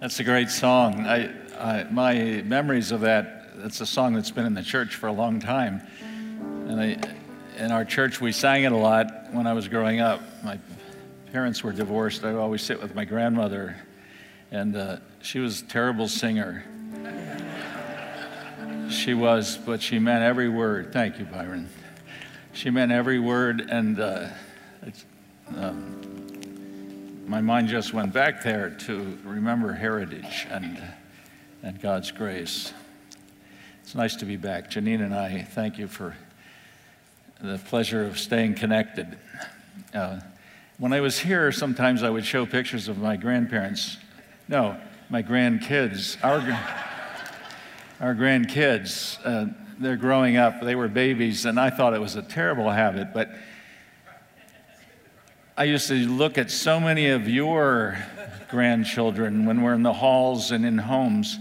That's a great song. I, I, my memories of that, it's a song that's been in the church for a long time. And I, in our church, we sang it a lot when I was growing up. My parents were divorced. I would always sit with my grandmother, and uh, she was a terrible singer. she was, but she meant every word. Thank you, Byron. She meant every word, and uh, um, my mind just went back there to remember heritage and, and God's grace. It's nice to be back. Janine and I thank you for the pleasure of staying connected. Uh, when I was here, sometimes I would show pictures of my grandparents. No, my grandkids. Our, our grandkids, uh, they're growing up. They were babies, and I thought it was a terrible habit, but I used to look at so many of your grandchildren when we're in the halls and in homes.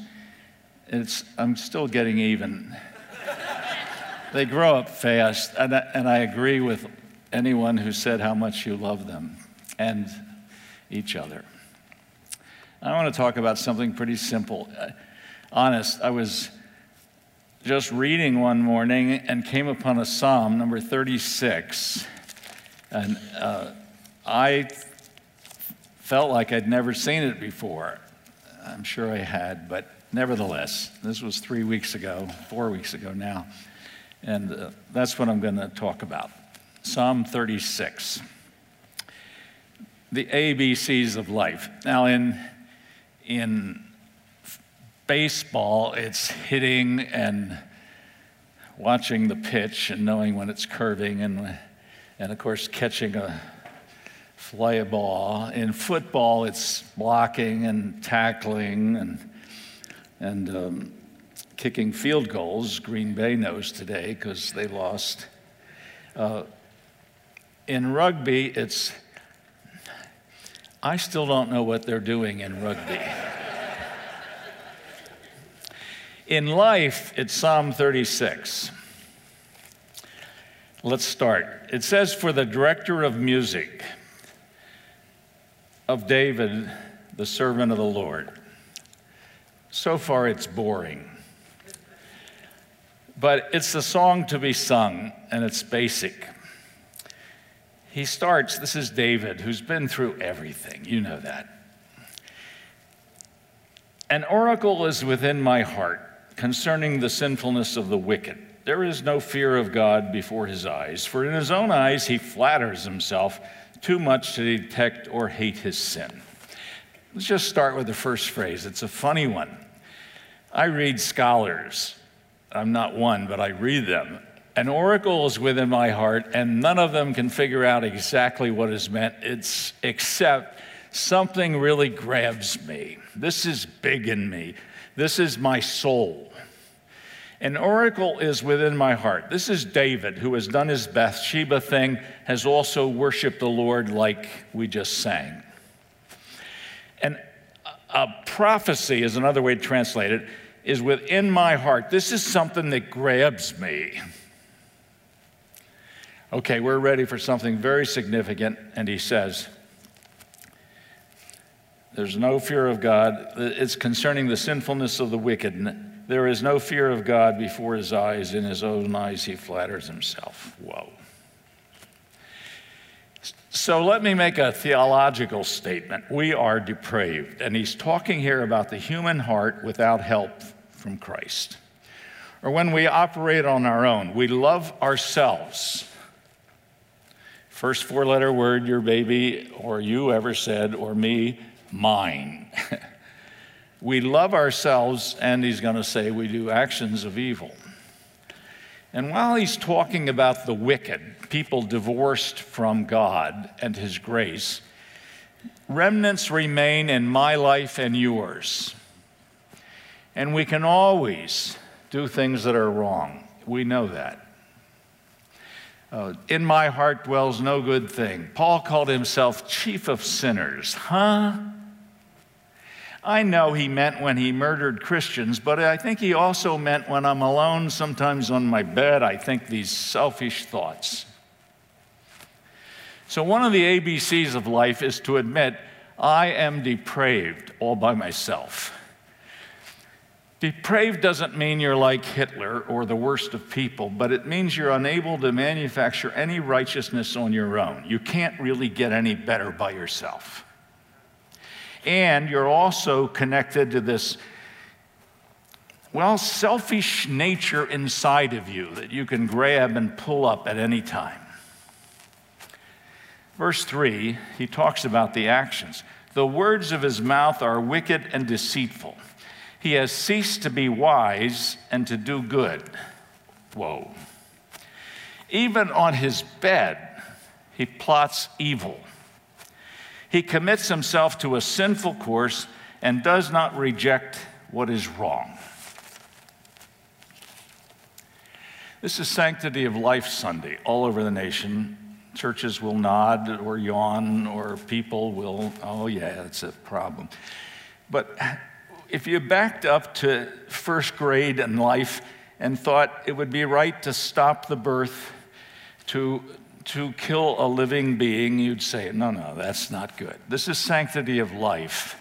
It's, I'm still getting even. they grow up fast, and I, and I agree with anyone who said how much you love them and each other. I want to talk about something pretty simple. Uh, honest, I was just reading one morning and came upon a psalm, number 36. And uh, I felt like I'd never seen it before. I'm sure I had, but nevertheless, this was three weeks ago, four weeks ago now, and uh, that's what I'm going to talk about. Psalm 36. The ABCs of life. Now, in, in baseball, it's hitting and watching the pitch and knowing when it's curving, and, and of course, catching a fly a ball. In football, it's blocking and tackling and, and um, kicking field goals. Green Bay knows today because they lost. Uh, in rugby, it's, I still don't know what they're doing in rugby. in life, it's Psalm 36. Let's start. It says, For the director of music, of David, the servant of the Lord. So far, it's boring. But it's a song to be sung, and it's basic. He starts, this is David, who's been through everything. You know that. An oracle is within my heart concerning the sinfulness of the wicked. There is no fear of God before his eyes, for in his own eyes he flatters himself too much to detect or hate his sin. Let's just start with the first phrase. It's a funny one. I read scholars. I'm not one, but I read them. An oracle is within my heart, and none of them can figure out exactly what is meant. It's except something really grabs me. This is big in me. This is my soul. An oracle is within my heart. This is David, who has done his Bathsheba thing, has also worshiped the Lord like we just sang. And a prophecy is another way to translate it, is within my heart. This is something that grabs me. Okay, we're ready for something very significant, and he says, There's no fear of God. It's concerning the sinfulness of the wicked there is no fear of God before his eyes. In his own eyes, he flatters himself. Whoa. So let me make a theological statement. We are depraved. And he's talking here about the human heart without help from Christ. Or when we operate on our own, we love ourselves. First four letter word your baby or you ever said, or me, mine. We love ourselves, and he's going to say we do actions of evil. And while he's talking about the wicked, people divorced from God and his grace, remnants remain in my life and yours. And we can always do things that are wrong. We know that. Uh, in my heart dwells no good thing. Paul called himself chief of sinners. Huh? I know he meant when he murdered Christians, but I think he also meant when I'm alone, sometimes on my bed, I think these selfish thoughts. So, one of the ABCs of life is to admit I am depraved all by myself. Depraved doesn't mean you're like Hitler or the worst of people, but it means you're unable to manufacture any righteousness on your own. You can't really get any better by yourself. And you're also connected to this, well, selfish nature inside of you that you can grab and pull up at any time. Verse 3, he talks about the actions. The words of his mouth are wicked and deceitful. He has ceased to be wise and to do good. Whoa. Even on his bed, he plots evil. He commits himself to a sinful course and does not reject what is wrong. This is Sanctity of Life Sunday all over the nation. Churches will nod or yawn, or people will, oh, yeah, it's a problem. But if you backed up to first grade in life and thought it would be right to stop the birth, to, to kill a living being, you'd say, no, no, that's not good. This is sanctity of life.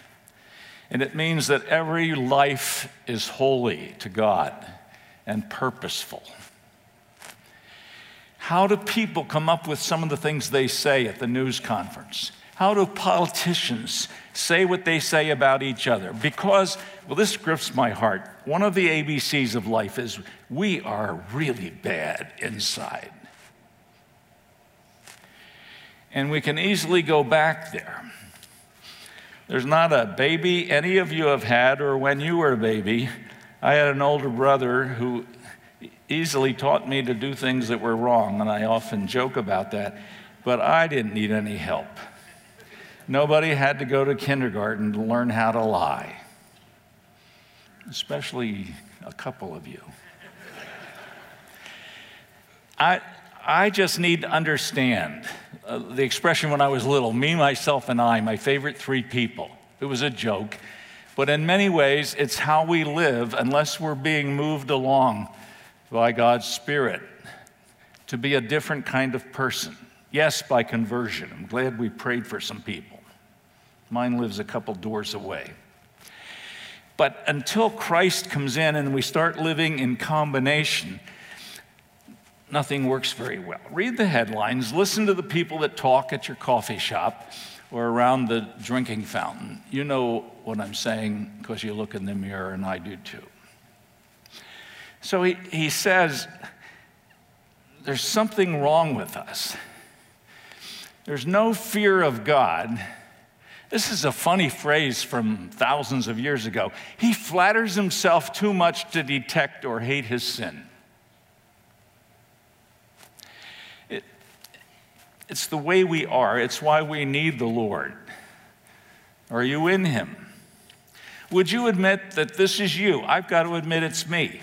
And it means that every life is holy to God and purposeful. How do people come up with some of the things they say at the news conference? How do politicians say what they say about each other? Because, well, this grips my heart. One of the ABCs of life is we are really bad inside. And we can easily go back there. There's not a baby any of you have had, or when you were a baby. I had an older brother who easily taught me to do things that were wrong, and I often joke about that, but I didn't need any help. Nobody had to go to kindergarten to learn how to lie, especially a couple of you. I, I just need to understand uh, the expression when I was little me, myself, and I, my favorite three people. It was a joke, but in many ways, it's how we live unless we're being moved along by God's Spirit to be a different kind of person. Yes, by conversion. I'm glad we prayed for some people. Mine lives a couple doors away. But until Christ comes in and we start living in combination, nothing works very well. Read the headlines, listen to the people that talk at your coffee shop or around the drinking fountain. You know what I'm saying because you look in the mirror, and I do too. So he, he says, There's something wrong with us. There's no fear of God this is a funny phrase from thousands of years ago. He flatters himself too much to detect or hate his sin. It, it's the way we are, it's why we need the Lord. Are you in Him? Would you admit that this is you? I've got to admit it's me.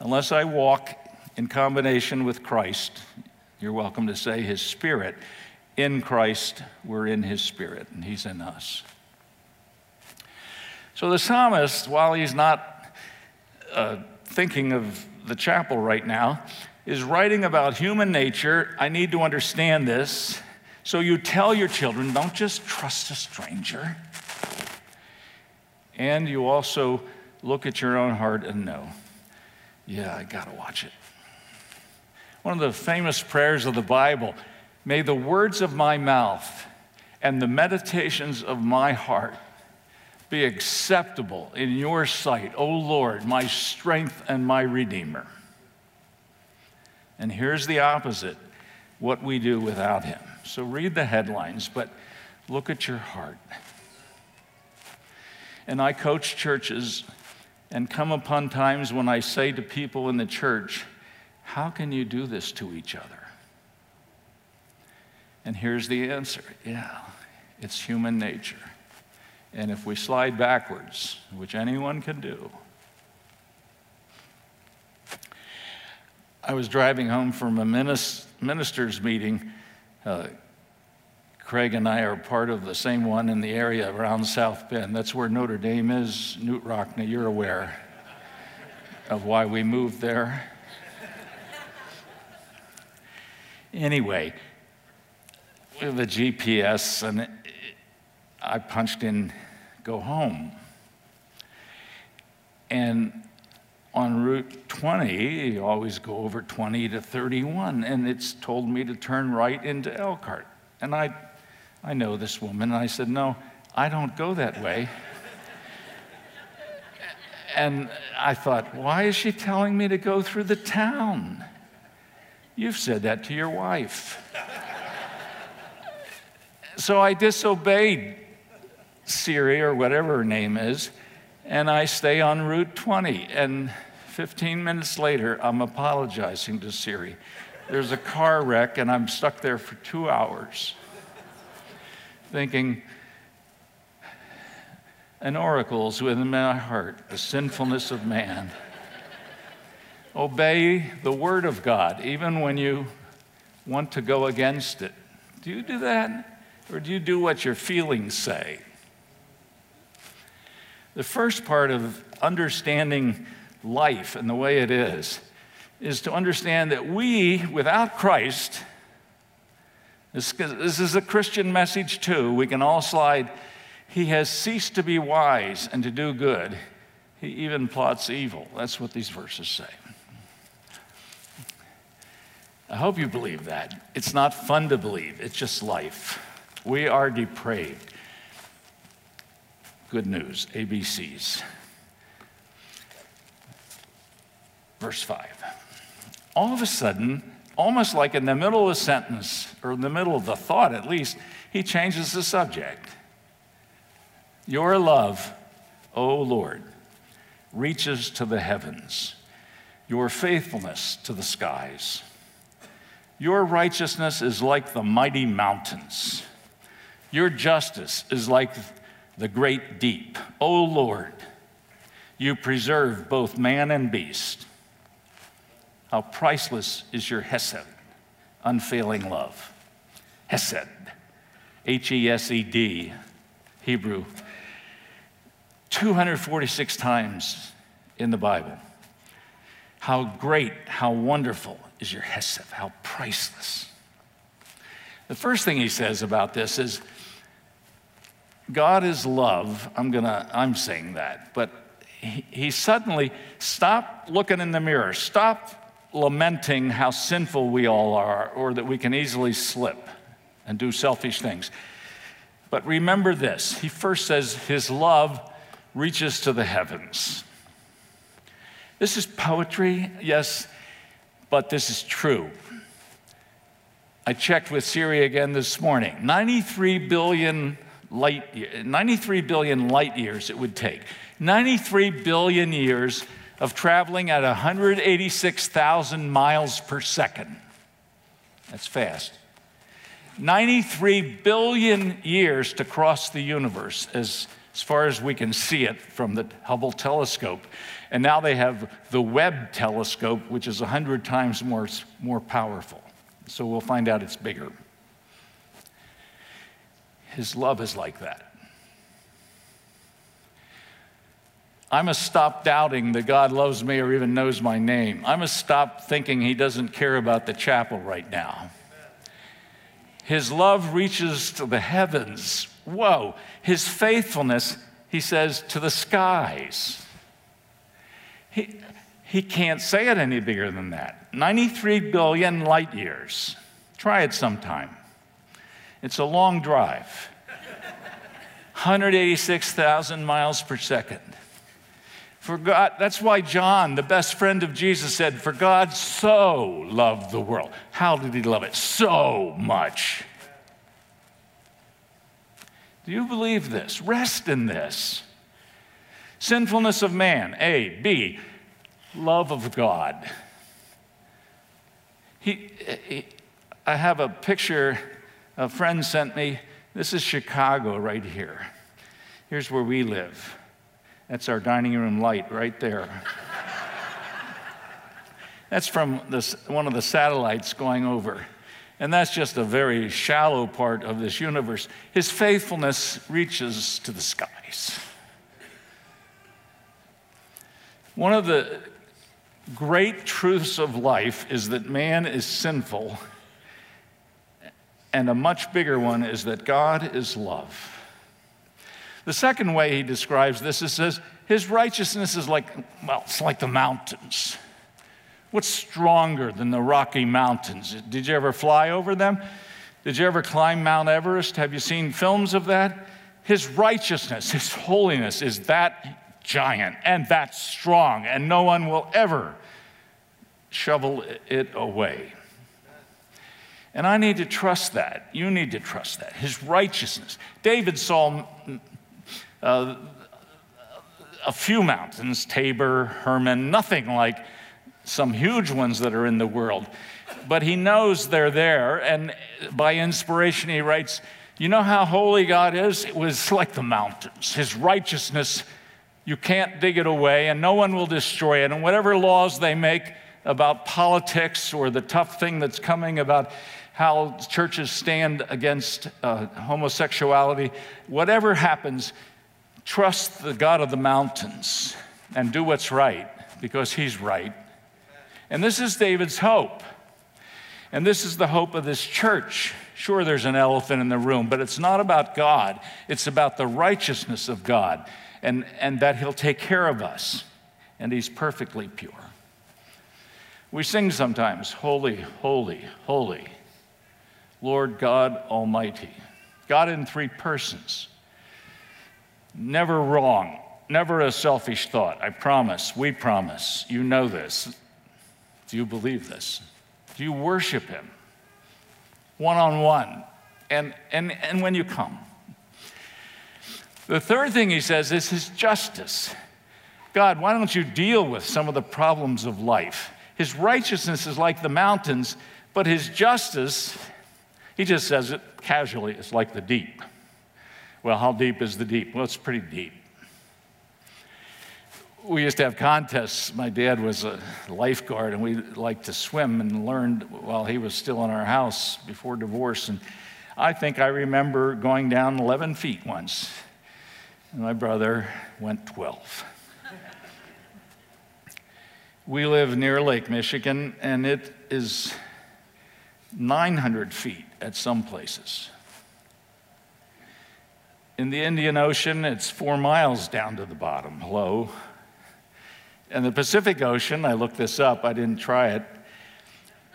Unless I walk in combination with Christ, you're welcome to say His Spirit in Christ, we're in his spirit, and he's in us. So the psalmist, while he's not uh, thinking of the chapel right now, is writing about human nature. I need to understand this. So you tell your children, don't just trust a stranger. And you also look at your own heart and know, yeah, I got to watch it. One of the famous prayers of the Bible May the words of my mouth and the meditations of my heart be acceptable in your sight, O Lord, my strength and my redeemer. And here's the opposite what we do without him. So read the headlines, but look at your heart. And I coach churches and come upon times when I say to people in the church, How can you do this to each other? And here's the answer yeah, it's human nature. And if we slide backwards, which anyone can do, I was driving home from a minister's meeting. Uh, Craig and I are part of the same one in the area around South Bend. That's where Notre Dame is. Knute Rockne, you're aware of why we moved there. Anyway, we have a GPS, and I punched in go home. And on Route 20, you always go over 20 to 31, and it's told me to turn right into Elkhart. And I, I know this woman, and I said, No, I don't go that way. and I thought, Why is she telling me to go through the town? You've said that to your wife. so I disobeyed Siri or whatever her name is, and I stay on Route 20. And 15 minutes later, I'm apologizing to Siri. There's a car wreck, and I'm stuck there for two hours, thinking, an oracle's within my heart, the sinfulness of man. Obey the word of God, even when you want to go against it. Do you do that? Or do you do what your feelings say? The first part of understanding life and the way it is is to understand that we, without Christ, this, is a Christian message too. We can all slide. He has ceased to be wise and to do good. He even plots evil. That's what these verses say. I hope you believe that. It's not fun to believe, it's just life. We are depraved. Good news, ABCs. Verse 5. All of a sudden, almost like in the middle of a sentence, or in the middle of the thought at least, he changes the subject. Your love, O Lord, reaches to the heavens, your faithfulness to the skies. Your righteousness is like the mighty mountains. Your justice is like the great deep. O Lord, you preserve both man and beast. How priceless is your Hesed, unfailing love. Hesed, H E S E D, Hebrew, 246 times in the Bible. How great, how wonderful is your Hesed, how priceless. The first thing he says about this is God is love. I'm gonna, I'm saying that, but he, he suddenly stop looking in the mirror, stop lamenting how sinful we all are, or that we can easily slip and do selfish things. But remember this he first says, His love reaches to the heavens. This is poetry, yes, but this is true. I checked with Siri again this morning 93 billion light 93 billion light years it would take. 93 billion years of traveling at 186,000 miles per second. That's fast. 93 billion years to cross the universe as, as far as we can see it from the Hubble telescope. And now they have the Webb telescope, which is 100 times more, more powerful. So we'll find out it's bigger. His love is like that. I must stop doubting that God loves me or even knows my name. I must stop thinking He doesn't care about the chapel right now. His love reaches to the heavens. Whoa. His faithfulness, He says, to the skies. He, he can't say it any bigger than that. 93 billion light years. Try it sometime. It's a long drive. 186,000 miles per second. For God, that's why John, the best friend of Jesus, said, For God so loved the world. How did he love it? So much. Do you believe this? Rest in this. Sinfulness of man, A. B. Love of God. He, he, I have a picture a friend sent me. This is Chicago right here. Here's where we live. That's our dining room light right there. that's from this, one of the satellites going over. And that's just a very shallow part of this universe. His faithfulness reaches to the skies. One of the great truths of life is that man is sinful, and a much bigger one is that God is love. The second way he describes this is says, his righteousness is like, well, it's like the mountains. What's stronger than the Rocky Mountains? Did you ever fly over them? Did you ever climb Mount Everest? Have you seen films of that? His righteousness, His holiness is that giant and that strong, and no one will ever shovel it away. And I need to trust that. You need to trust that. His righteousness. David saw uh, a few mountains, Tabor, Hermon, nothing like some huge ones that are in the world. But he knows they're there, and by inspiration, he writes, You know how holy God is? It was like the mountains. His righteousness, you can't dig it away, and no one will destroy it. And whatever laws they make about politics or the tough thing that's coming about how churches stand against uh, homosexuality, whatever happens, trust the God of the mountains and do what's right because he's right. And this is David's hope. And this is the hope of this church. Sure, there's an elephant in the room, but it's not about God. It's about the righteousness of God and, and that He'll take care of us. And He's perfectly pure. We sing sometimes, Holy, holy, holy, Lord God Almighty. God in three persons. Never wrong, never a selfish thought. I promise, we promise. You know this. Do you believe this? Do you worship Him one on one? And, and, and when you come. The third thing he says is his justice. God, why don't you deal with some of the problems of life? His righteousness is like the mountains, but his justice he just says it casually, it's like the deep. Well, how deep is the deep? Well, it's pretty deep. We used to have contests. My dad was a lifeguard, and we liked to swim and learned while he was still in our house before divorce. And I think I remember going down 11 feet once, and my brother went 12. we live near Lake Michigan, and it is 900 feet at some places. In the Indian Ocean, it's four miles down to the bottom, low. In the Pacific Ocean, I looked this up, I didn't try it,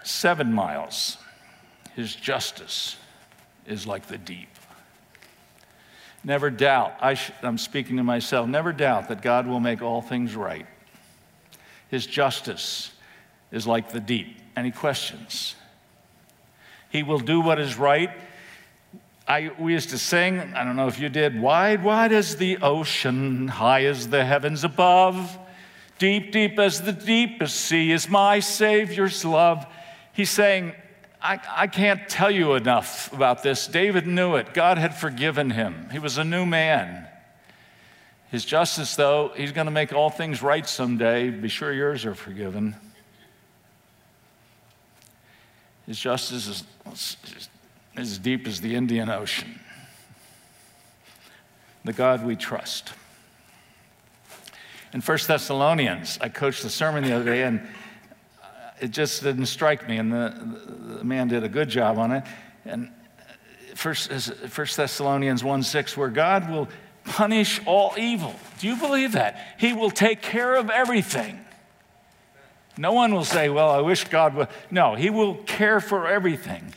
seven miles. His justice is like the deep. Never doubt, I am speaking to myself, never doubt that God will make all things right. His justice is like the deep. Any questions? He will do what is right. I, we used to sing, I don't know if you did, wide, wide as the ocean, high as the heavens above, deep, deep as the deepest sea is my Savior's love. He's saying, I, I can't tell you enough about this. David knew it. God had forgiven him, he was a new man. His justice, though, he's going to make all things right someday. Be sure yours are forgiven. His justice is as deep as the Indian Ocean. The God we trust. In 1 Thessalonians, I coached the sermon the other day, and uh, it just didn't strike me, and the, the man did a good job on it. And uh, 1 Thessalonians 1 6, where God will punish all evil. Do you believe that? He will take care of everything. No one will say, Well, I wish God would. No, He will care for everything.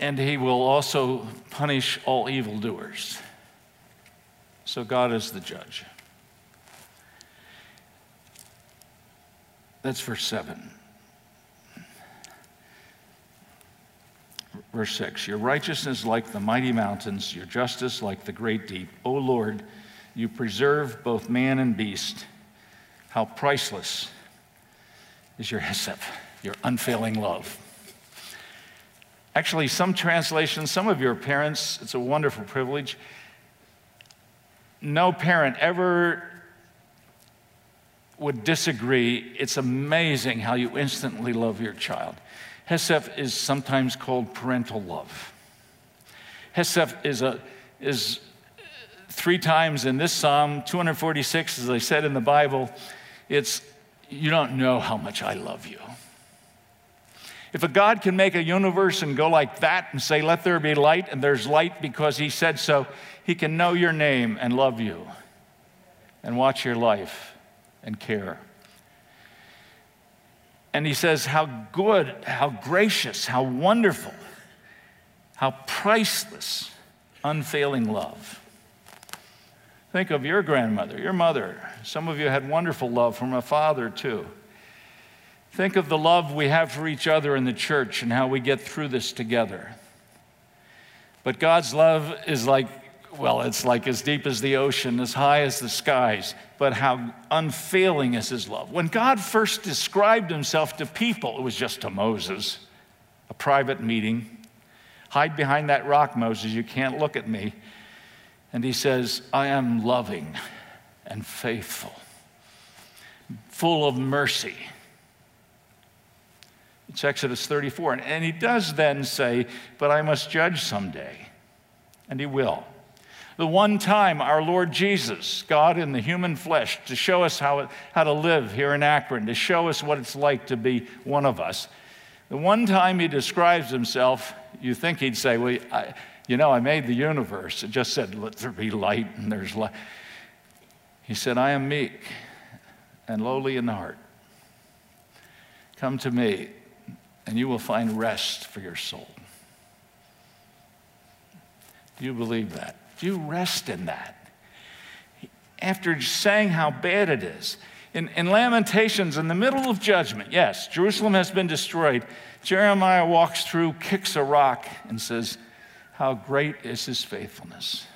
And He will also punish all evildoers. So God is the judge. That's verse 7. Verse 6 Your righteousness like the mighty mountains, your justice like the great deep. O Lord, you preserve both man and beast. How priceless is your hesed, your unfailing love. Actually, some translations, some of your parents, it's a wonderful privilege. No parent ever would disagree. It's amazing how you instantly love your child. Hesed is sometimes called parental love. Hesed is, a, is three times in this psalm, 246, as I said in the Bible, it's, you don't know how much I love you. If a God can make a universe and go like that and say, Let there be light, and there's light because He said so, He can know your name and love you and watch your life and care. And He says, How good, how gracious, how wonderful, how priceless, unfailing love. Think of your grandmother, your mother. Some of you had wonderful love from a father, too. Think of the love we have for each other in the church and how we get through this together. But God's love is like, well, it's like as deep as the ocean, as high as the skies, but how unfailing is His love. When God first described Himself to people, it was just to Moses, a private meeting. Hide behind that rock, Moses, you can't look at me. And He says, I am loving and faithful, full of mercy it's Exodus 34. And, and he does then say, But I must judge someday. And he will. The one time our Lord Jesus, God in the human flesh, to show us how, how to live here in Akron, to show us what it's like to be one of us. The one time he describes himself, you think he'd say, Well, I, you know, I made the universe. It just said, Let there be light, and there's light. He said, I am meek and lowly in heart. Come to me, and you will find rest for your soul. Do you believe that? Do you rest in that? After saying how bad it is, in, in, Lamentations, in the middle of judgment, yes, Jerusalem has been destroyed. Jeremiah walks through, kicks a rock, and says, How great is his faithfulness!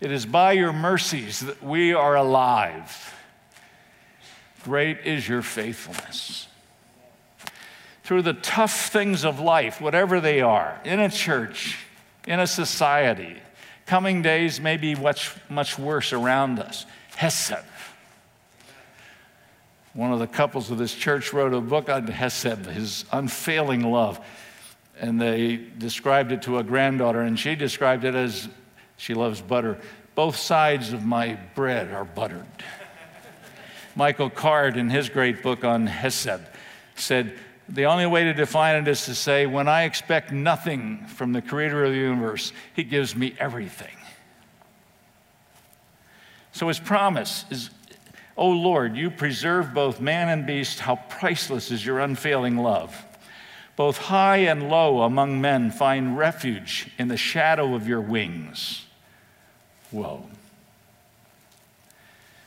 It is by your mercies that we are alive. Great is your faithfulness through the tough things of life, whatever they are, in a church, in a society. Coming days may be much, much worse around us. Hesed. One of the couples of this church wrote a book on Hesed, his unfailing love. And they described it to a granddaughter, and she described it as she loves butter. Both sides of my bread are buttered. Michael Card, in his great book on Hesed, said, the only way to define it is to say, when I expect nothing from the creator of the universe, he gives me everything. So his promise is, O Lord, you preserve both man and beast. How priceless is your unfailing love. Both high and low among men find refuge in the shadow of your wings. Whoa.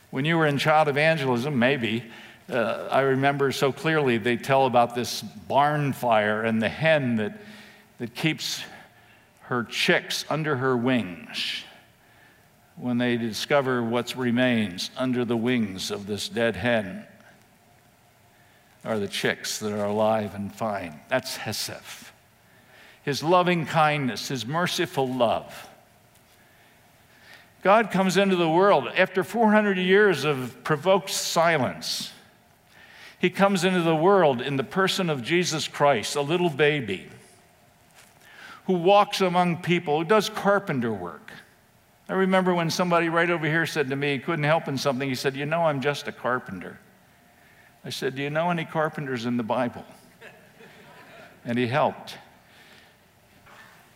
When you were in child evangelism, maybe, uh, I remember so clearly they tell about this barn fire and the hen that, that keeps her chicks under her wings when they discover what remains under the wings of this dead hen are the chicks that are alive and fine. That's Hesed. His loving kindness, his merciful love. God comes into the world after 400 years of provoked silence. He comes into the world in the person of Jesus Christ, a little baby who walks among people, who does carpenter work. I remember when somebody right over here said to me, he couldn't help in something, he said, You know, I'm just a carpenter. I said, Do you know any carpenters in the Bible? And he helped.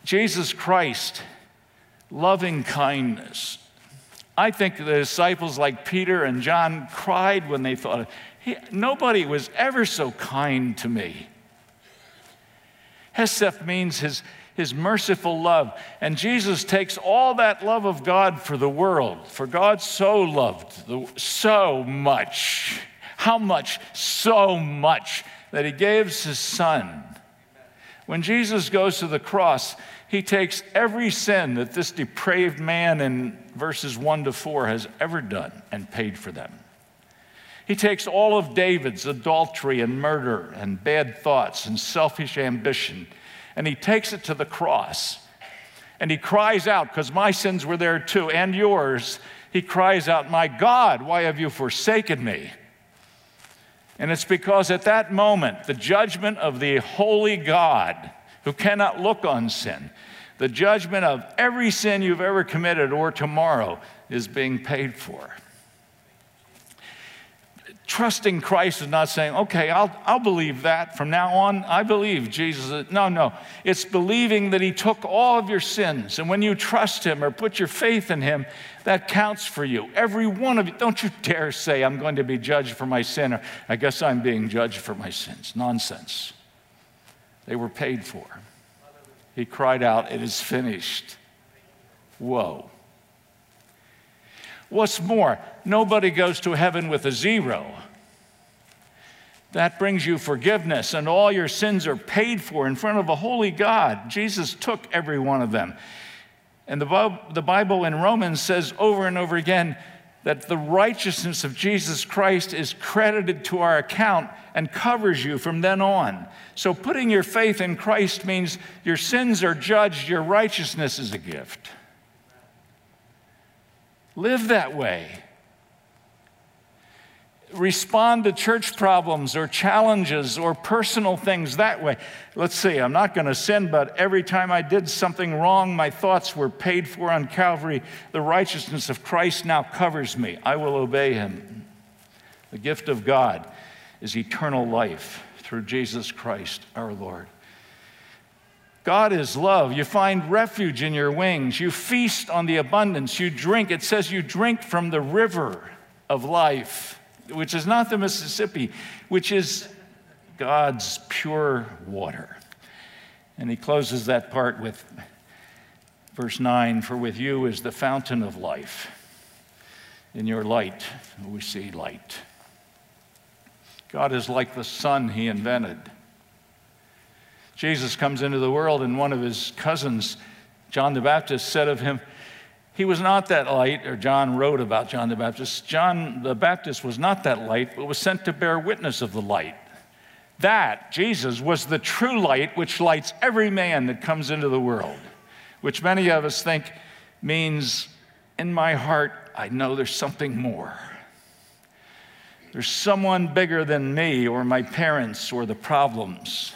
Jesus Christ, loving kindness. I think the disciples like Peter and John cried when they thought, he, nobody was ever so kind to me. Hesed means his, his merciful love. And Jesus takes all that love of God for the world. For God so loved the, so much. How much? So much that he gives his son. When Jesus goes to the cross, he takes every sin that this depraved man in verses 1 to 4 has ever done and paid for them. He takes all of David's adultery and murder and bad thoughts and selfish ambition, and he takes it to the cross. And he cries out, because my sins were there too, and yours. He cries out, My God, why have you forsaken me? And it's because at that moment, the judgment of the holy God who cannot look on sin, the judgment of every sin you've ever committed or tomorrow is being paid for Trusting Christ is not saying, okay, I'll, I'll believe that. From now on, I believe Jesus. No, no. It's believing that He took all of your sins. And when you trust Him or put your faith in Him, that counts for you. Every one of you. Don't you dare say, I'm going to be judged for my sin, or I guess I'm being judged for my sins. Nonsense. They were paid for. He cried out, It is finished. Whoa. What's more, nobody goes to heaven with a zero. That brings you forgiveness, and all your sins are paid for in front of a holy God. Jesus took every one of them. And the Bible in Romans says over and over again that the righteousness of Jesus Christ is credited to our account and covers you from then on. So putting your faith in Christ means your sins are judged, your righteousness is a gift. Live that way. Respond to church problems or challenges or personal things that way. Let's see, I'm not going to sin, but every time I did something wrong, my thoughts were paid for on Calvary. The righteousness of Christ now covers me. I will obey him. The gift of God is eternal life through Jesus Christ our Lord. God is love. You find refuge in your wings. You feast on the abundance. You drink. It says you drink from the river of life, which is not the Mississippi, which is God's pure water. And he closes that part with verse 9 For with you is the fountain of life. In your light, we see light. God is like the sun he invented. Jesus comes into the world, and one of his cousins, John the Baptist, said of him, he was not that light, or John wrote about John the Baptist. John the Baptist was not that light, but was sent to bear witness of the light. That, Jesus, was the true light which lights every man that comes into the world, which many of us think means in my heart, I know there's something more. There's someone bigger than me, or my parents, or the problems.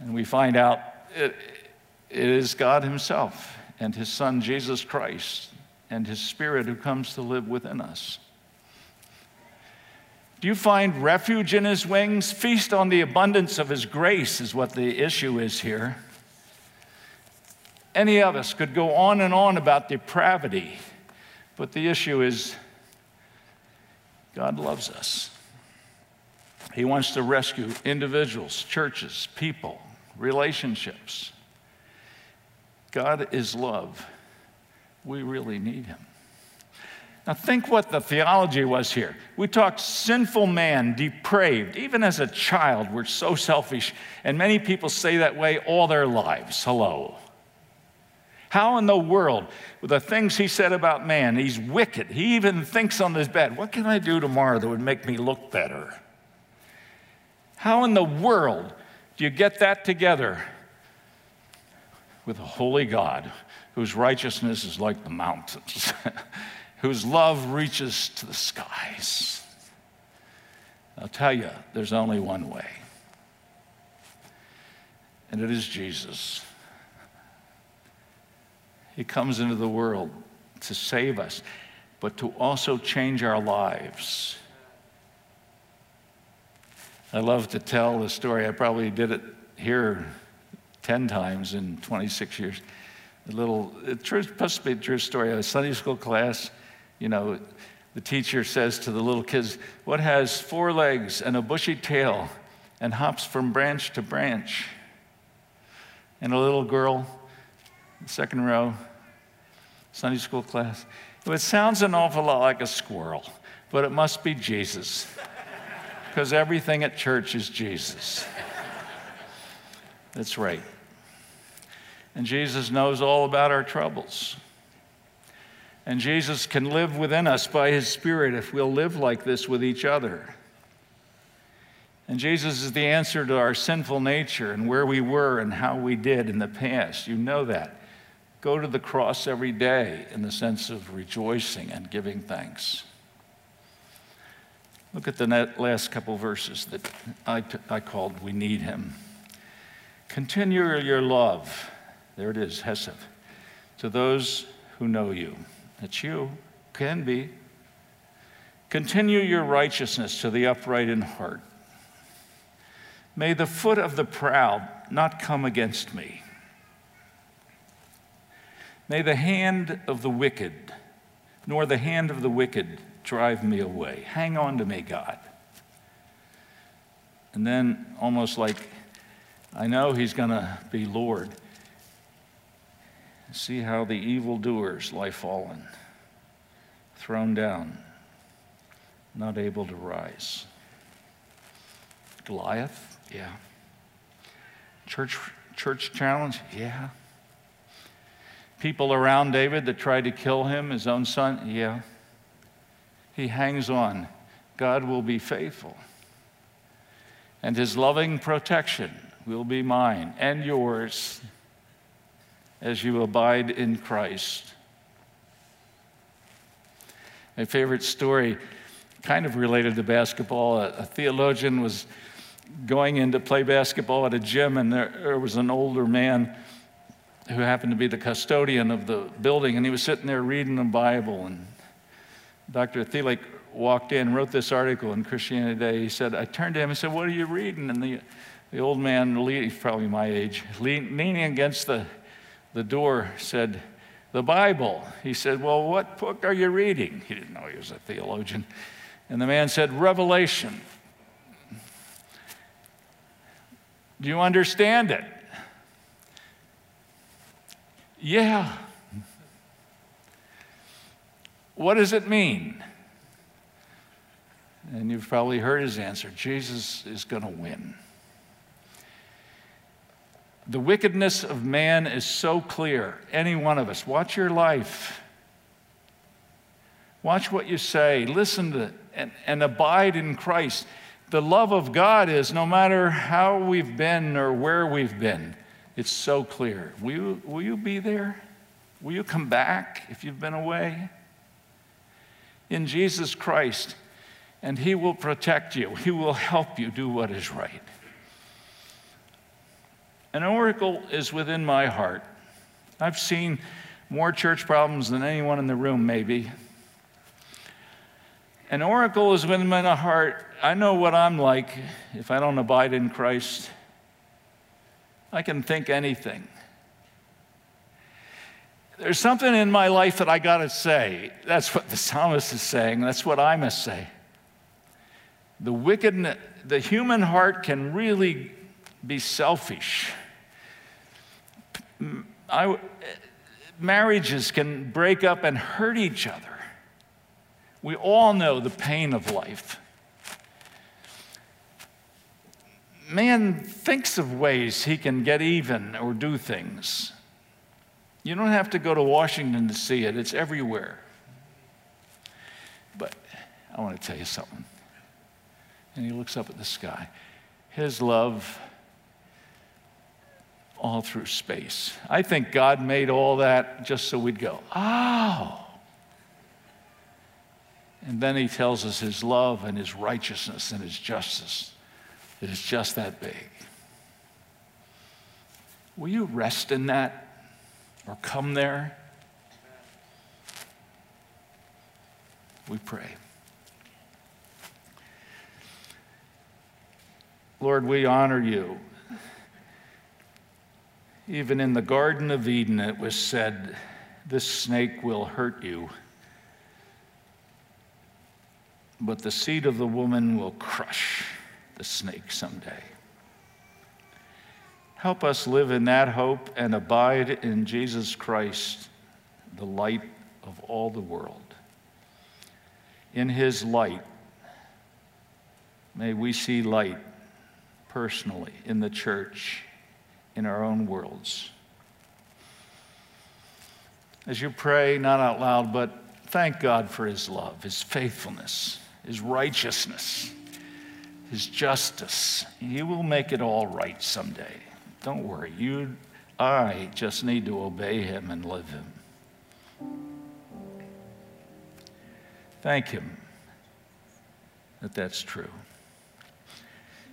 And we find out it, it is God Himself and His Son, Jesus Christ, and His Spirit who comes to live within us. Do you find refuge in His wings? Feast on the abundance of His grace, is what the issue is here. Any of us could go on and on about depravity, but the issue is God loves us. He wants to rescue individuals, churches, people, relationships. God is love. We really need Him. Now, think what the theology was here. We talked sinful man, depraved. Even as a child, we're so selfish, and many people say that way all their lives. Hello. How in the world, with the things he said about man, he's wicked. He even thinks on his bed, what can I do tomorrow that would make me look better? How in the world do you get that together with a holy God whose righteousness is like the mountains, whose love reaches to the skies? I'll tell you, there's only one way, and it is Jesus. He comes into the world to save us, but to also change our lives. I love to tell the story. I probably did it here 10 times in 26 years. A little, it's supposed to be a true story. A Sunday school class, you know, the teacher says to the little kids, What has four legs and a bushy tail and hops from branch to branch? And a little girl, second row, Sunday school class, it sounds an awful lot like a squirrel, but it must be Jesus because everything at church is Jesus. That's right. And Jesus knows all about our troubles. And Jesus can live within us by his Spirit if we'll live like this with each other. And Jesus is the answer to our sinful nature and where we were and how we did in the past. You know that. Go to the cross every day in the sense of rejoicing and giving thanks. Look at the last couple verses that I, I called We Need Him. Continue your love, there it is, Hesed, to those who know you. It's you, can be. Continue your righteousness to the upright in heart. May the foot of the proud not come against me. May the hand of the wicked, nor the hand of the wicked, drive me away. Hang on to me, God. And then, almost like I know He's going to be Lord, see how the evildoers lie fallen, thrown down, not able to rise. Goliath? Yeah. Church, church challenge? Yeah. People around David that tried to kill him, his own son? Yeah. He hangs on. God will be faithful. And his loving protection will be mine and yours as you abide in Christ. My favorite story, kind of related to basketball, a, a theologian was going in to play basketball at a gym, and there, there was an older man who happened to be the custodian of the building, and he was sitting there reading the Bible. And Dr. Thielek walked in, wrote this article in Christianity Today. He said, I turned to him and said, What are you reading? And the, the old man, he's probably my age, leaning against the, the door, said, The Bible. He said, Well, what book are you reading? He didn't know he was a theologian. And the man said, Revelation. Do you understand it? Yeah. What does it mean? And you've probably heard his answer Jesus is going to win. The wickedness of man is so clear. Any one of us, watch your life. Watch what you say. Listen to and, and abide in Christ. The love of God is no matter how we've been or where we've been, it's so clear. Will you, will you be there? Will you come back if you've been away? In Jesus Christ, and He will protect you, He will help you do what is right. An oracle is within my heart. I've seen more church problems than anyone in the room, maybe. An oracle is within my heart. I know what I'm like if I don't abide in Christ. I can think anything. There's something in my life that I got to say. That's what the psalmist is saying. That's what I must say. The wicked, the human heart can really be selfish. I, marriages can break up and hurt each other. We all know the pain of life. Man thinks of ways he can get even or do things. You don't have to go to Washington to see it, it's everywhere. But I want to tell you something. And he looks up at the sky. His love all through space. I think God made all that just so we'd go, oh. And then he tells us his love and his righteousness and his justice is just that big. Will you rest in that or come there? We pray. Lord, we honor you. Even in the Garden of Eden, it was said, This snake will hurt you but the seed of the woman will crush the snake someday. Help us live in that hope and abide in Jesus Christ, the light of all the world. In his light, may we see light personally in the church, in our own worlds. As you pray, not out loud, but thank God for his love, his faithfulness his righteousness, his justice. He will make it all right someday. Don't worry. You, I just need to obey him and live him. Thank him that that's true.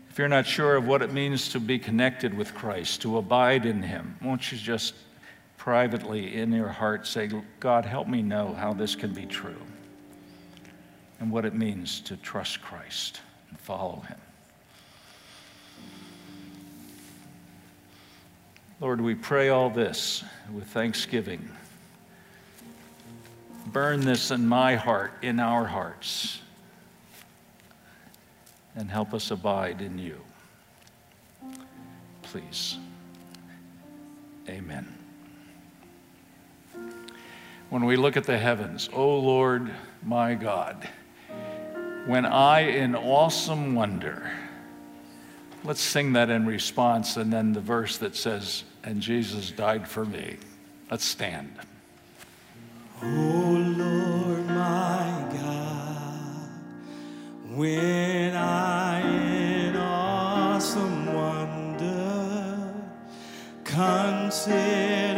If you're not sure of what it means to be connected with Christ, to abide in him, won't you just privately in your heart say, God, help me know how this can be true? and what it means to trust Christ and follow Him. Lord, we pray all this with thanksgiving. Burn this in my heart, in our hearts, and help us abide in you. Please. Amen. When we look at the heavens, O oh Lord my God, when I in awesome wonder, let's sing that in response, and then the verse that says, And Jesus died for me. Let's stand. Oh Lord my God, when I in awesome wonder consider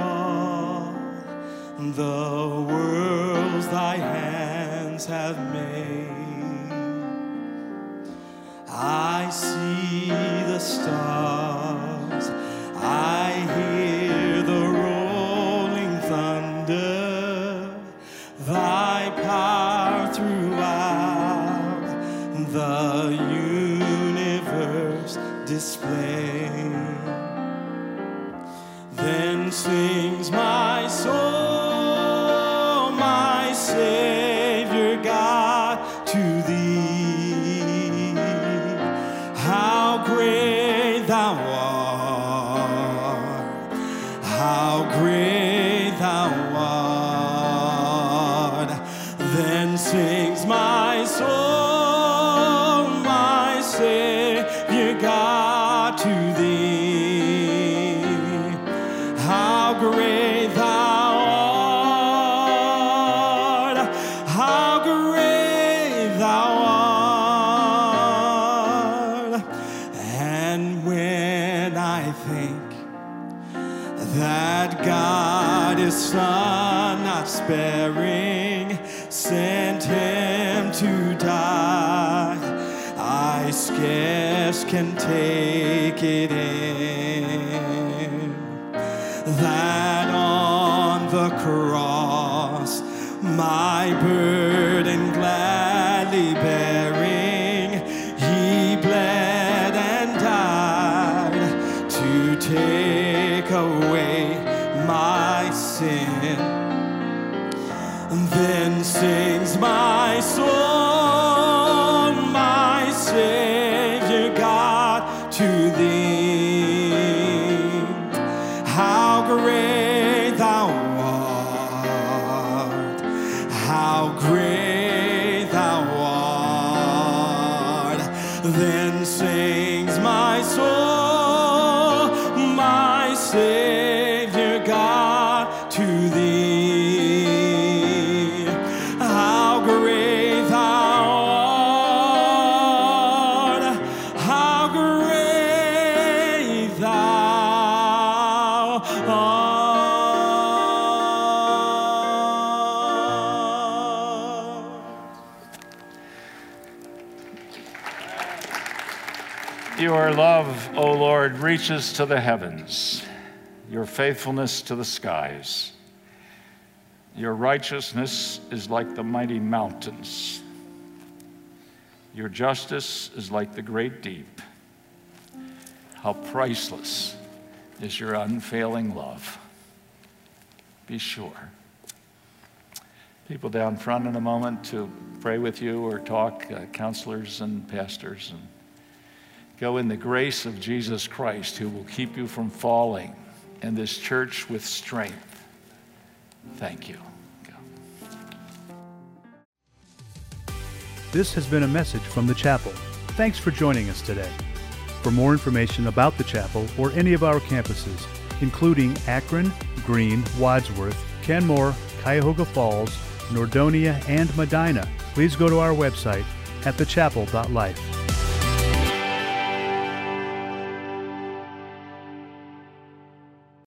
all the worlds thy hands have made, the God is Son, not sparing, sent him to die. I scarce can take it in that on the cross, my burden Your love, O Lord, reaches to the heavens, your faithfulness to the skies. Your righteousness is like the mighty mountains. Your justice is like the great deep. How priceless is your unfailing love. Be sure. People down front in a moment to pray with you or talk, uh, counselors and pastors, and go in the grace of Jesus Christ who will keep you from falling, and this church with strength. Thank you. Go. This has been a message from the chapel. Thanks for joining us today. For more information about the chapel or any of our campuses, including Akron, Green, Wadsworth, Kenmore, Cuyahoga Falls, Nordonia, and Medina, please go to our website at thechapel.life.